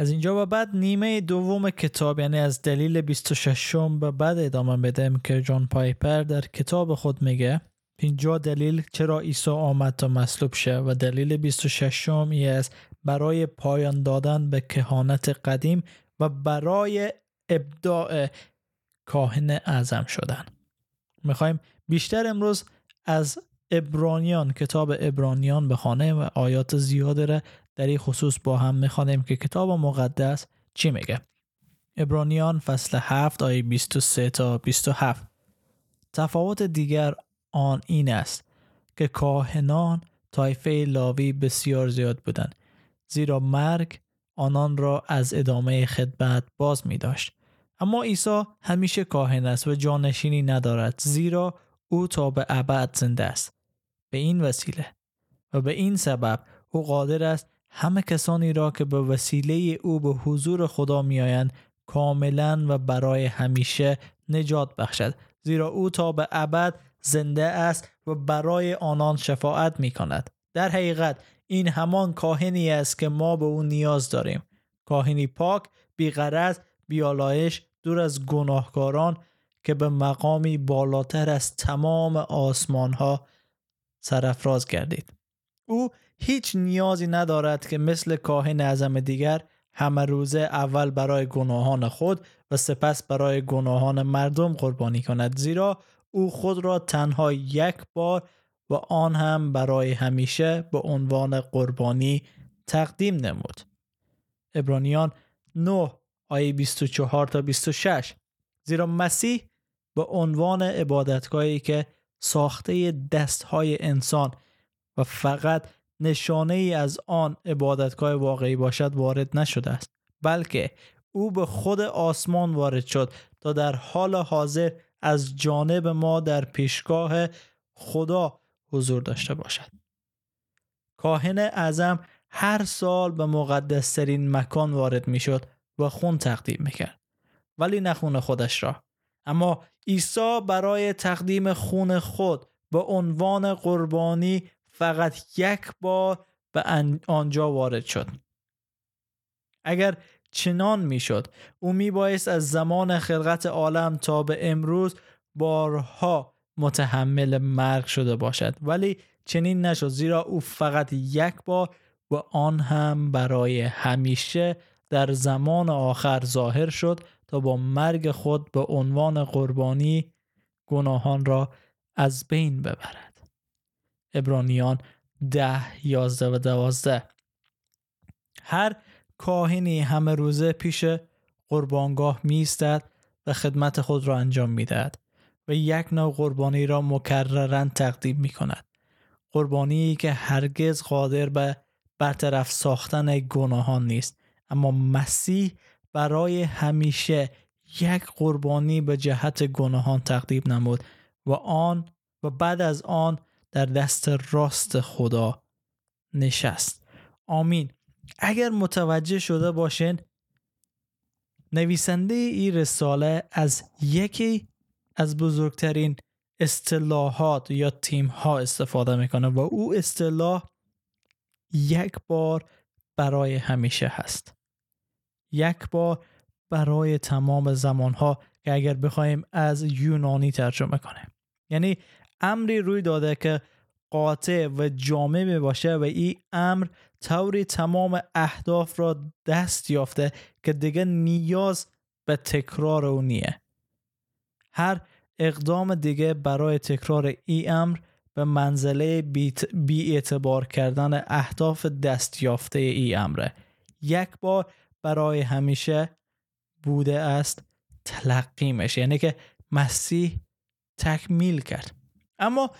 از اینجا به بعد نیمه دوم کتاب یعنی از دلیل 26 به بعد ادامه بدم که جان پایپر در کتاب خود میگه. اینجا دلیل چرا عیسی آمد تا مصلوب شه و دلیل 26 ای است برای پایان دادن به کهانت قدیم و برای ابداع کاهن اعظم شدن. می‌خوایم بیشتر امروز از ابرانیان کتاب ابرانیان بخانه و آیات زیاده در این خصوص با هم می‌خوانیم که کتاب مقدس چی میگه ابرانیان فصل 7 آیه 23 تا 27 تفاوت دیگر آن این است که کاهنان طایفه لاوی بسیار زیاد بودند زیرا مرگ آنان را از ادامه خدمت باز می داشت. اما عیسی همیشه کاهن است و جانشینی ندارد زیرا او تا به ابد زنده است. به این وسیله و به این سبب او قادر است همه کسانی را که به وسیله او به حضور خدا میآیند کاملا و برای همیشه نجات بخشد زیرا او تا به ابد زنده است و برای آنان شفاعت می کند. در حقیقت این همان کاهنی است که ما به او نیاز داریم. کاهنی پاک، بیغرض، بیالایش، دور از گناهکاران که به مقامی بالاتر از تمام آسمان ها سرفراز گردید. او هیچ نیازی ندارد که مثل کاهن اعظم دیگر همه روزه اول برای گناهان خود و سپس برای گناهان مردم قربانی کند زیرا او خود را تنها یک بار و آن هم برای همیشه به عنوان قربانی تقدیم نمود. ابرانیان 9 آیه 24 تا 26 زیرا مسیح به عنوان عبادتگاهی که ساخته دستهای انسان و فقط نشانه ای از آن عبادتگاه واقعی باشد وارد نشده است بلکه او به خود آسمان وارد شد تا در حال حاضر از جانب ما در پیشگاه خدا حضور داشته باشد. کاهن اعظم هر سال به مقدسترین مکان وارد می‌شد و خون تقدیم می‌کرد ولی نه خون خودش را. اما عیسی برای تقدیم خون خود به عنوان قربانی فقط یک بار به آنجا وارد شد. اگر چنان می‌شد او می بایست از زمان خلقت عالم تا به امروز بارها متحمل مرگ شده باشد. ولی چنین نشد زیرا او فقط یک بار و آن هم برای همیشه در زمان آخر ظاهر شد تا با مرگ خود به عنوان قربانی گناهان را از بین ببرد. ابرانیان ده یازده و دوازده هر کاهنی همه روزه پیش قربانگاه میستد و خدمت خود را انجام می‌دهد و یک نوع قربانی را مکررن تقدیم می کند. قربانی که هرگز قادر به برطرف ساختن گناهان نیست اما مسیح برای همیشه یک قربانی به جهت گناهان تقدیم نمود و آن و بعد از آن در دست راست خدا نشست. آمین. اگر متوجه شده باشین نویسنده این رساله از یکی از بزرگترین اصطلاحات یا تیم ها استفاده می‌کنه و او اصطلاح یک بار برای همیشه هست. یک بار برای تمام زمان ها که اگر بخوایم از یونانی ترجمه کنیم. یعنی امری روی داده که قاطع و جامع می باشه و این امر طوری تمام اهداف را دست یافته که دیگه نیاز به تکرار او نیه. هر اقدام دیگه برای تکرار این امر به منزله بی اعتبار کردن اهداف دست یافته ای امره. یک بار برای همیشه بوده است تلقیمش یعنی که مسیح تکمیل کرد. اما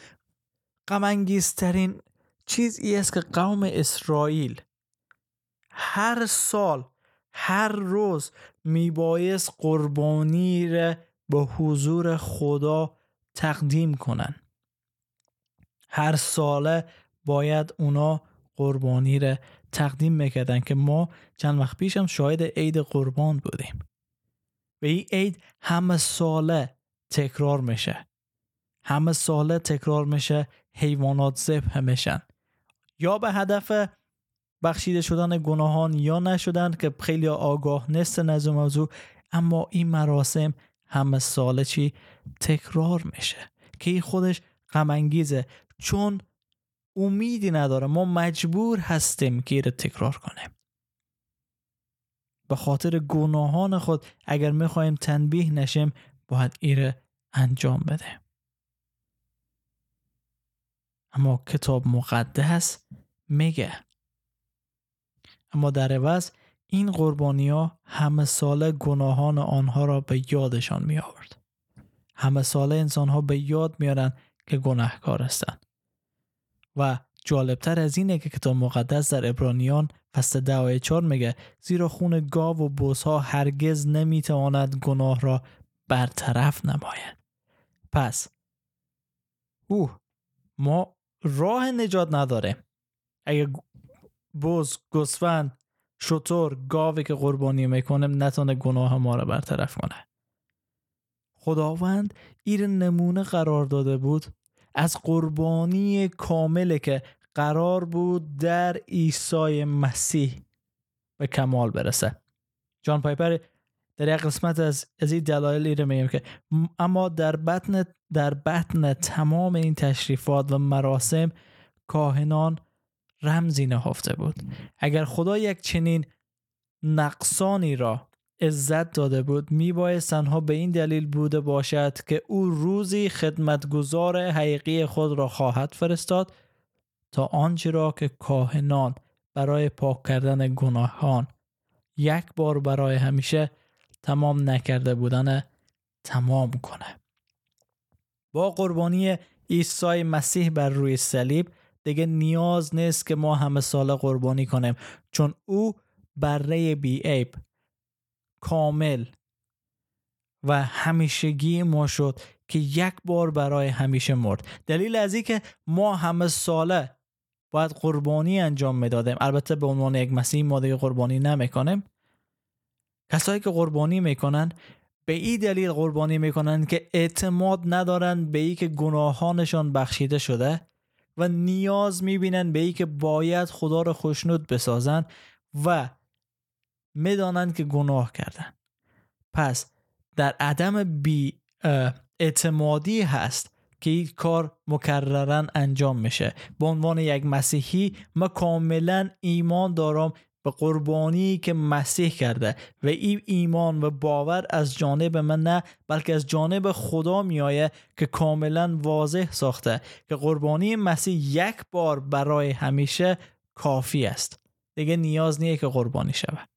غمانگیزترین چیز ای است که قوم اسرائیل هر سال هر روز میبایست قربانی را به حضور خدا تقدیم کنن هر ساله باید اونا قربانی رو تقدیم می‌کردن که ما چند وقت پیش هم شاهد عید قربان بودیم. و این عید همه ساله تکرار میشه. همه ساله تکرار میشه حیوانات ذبح میشن. یا به هدف بخشیده شدن گناهان یا نشدن که خیلی آگاه نیستن از موضوع اما این مراسم همه ساله چی؟ تکرار میشه که این خودش غم چون امیدی نداره. ما مجبور هستیم که رو تکرار کنیم. به خاطر گناهان خود اگر می‌خوایم تنبیه نشیم باید ایره انجام بده اما کتاب مقدس میگه اما در عوض این قربانی ها همه ساله گناهان آنها را به یادشان می آورد. همه ساله انسان ها به یاد میارن که گناهکار هستند. و جالبتر از اینه که کتاب مقدس در ابرانیان فصل ده آیه چار میگه زیرا خون گاو و بوسها هرگز نمی‌تواند گناه را برطرف نماید پس اوه ما راه نجات نداره. اگه بوز گسفند شطور گاوی که قربانی می‌کنه نتونه گناه ما را برطرف کنه. خداوند ایر نمونه قرار داده بود از قربانی کامله که قرار بود در عیسی مسیح به کمال برسه. جان پایپر در یک قسمت از از این دلایل ایره میگم که اما در بطن در بطن تمام این تشریفات و مراسم کاهنان رمزی نهفته بود. اگر خدا یک چنین نقصانی را عزت داده بود میبایست تنها به این دلیل بوده باشد که او روزی خدمتگزار حقیقی خود را خواهد فرستاد تا آنچه را که کاهنان برای پاک کردن گناهان یک بار برای همیشه تمام نکرده بودن تمام کنه. با قربانی عیسی مسیح بر روی صلیب دیگه نیاز نیست که ما همه ساله قربانی کنیم چون او بره بی عیب کامل و همیشگی ما شد که یک بار برای همیشه مرد. دلیل از این که ما همه ساله باید قربانی انجام می‌دادیم. البته به عنوان یک مسیح ما دیگه قربانی نمی‌کنیم. کسایی که قربانی می‌کنن به این دلیل قربانی می‌کنن که اعتماد ندارن به ای که گناهانشان بخشیده شده و نیاز می‌بینن به ای که باید خدا رو خوشنود بسازن و می‌دانند که گناه کردن. پس در عدم بی اعتمادی هست که این کار مکررن انجام میشه. به عنوان یک مسیحی ما کاملا ایمان دارم قربانی که مسیح کرده و این ایمان و باور از جانب من نه بلکه از جانب خدا میآید که کاملا واضح ساخته که قربانی مسیح یک بار برای همیشه کافی است. دیگه نیاز نیه که قربانی شود.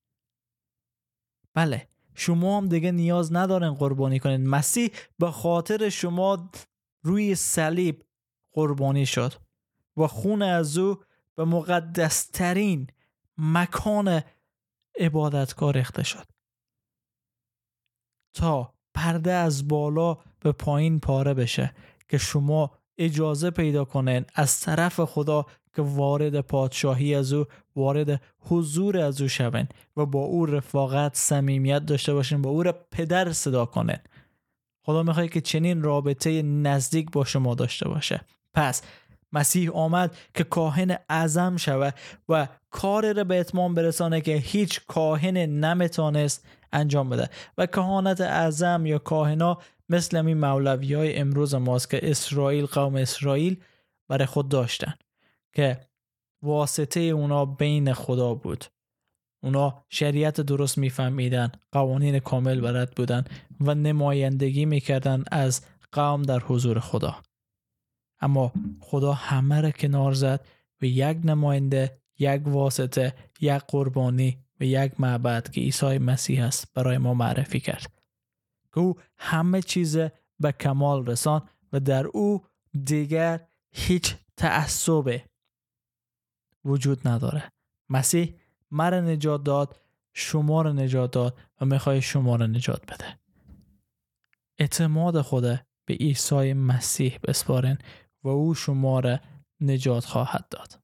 بله شما هم دیگه نیاز ندارن قربانی کنید مسیح به خاطر شما روی صلیب قربانی شد و خون از او به مقدسترین مکان عبادتگاه ریخته شد. تا پرده از بالا به پایین پاره بشه که شما اجازه پیدا کنین از طرف خدا که وارد پادشاهی از او وارد حضور از او شوین و با او رفاقت صمیمیت داشته باشین با او را پدر صدا کنین. خدا می‌خواد که چنین رابطه نزدیک با شما داشته باشه. پس مسیح آمد که کاهن اعظم شود و کار را به اتمام برسانه که هیچ کاهن نمی‌تونست انجام بده. و کهانت اعظم یا کاهنا مثل این مولوی های امروز ماست که اسرائیل قوم اسرائیل برای خود داشتن که واسطه اونا بین خدا بود. اونا شریعت درست میفهمیدن قوانین کامل برد بودن و نمایندگی می‌کردن از قوم در حضور خدا. اما خدا همه را کنار زد و یک نماینده یک واسطه یک قربانی و یک معبد که عیسی مسیح است برای ما معرفی کرد. که او همه چیز به کمال رسان و در او دیگر هیچ تعصب وجود نداره. مسیح مرا نجات داد شما را نجات داد و می‌خوای شما را نجات بده. اعتماد خود به عیسی مسیح بسپارین و او شما را نجات خواهد داد.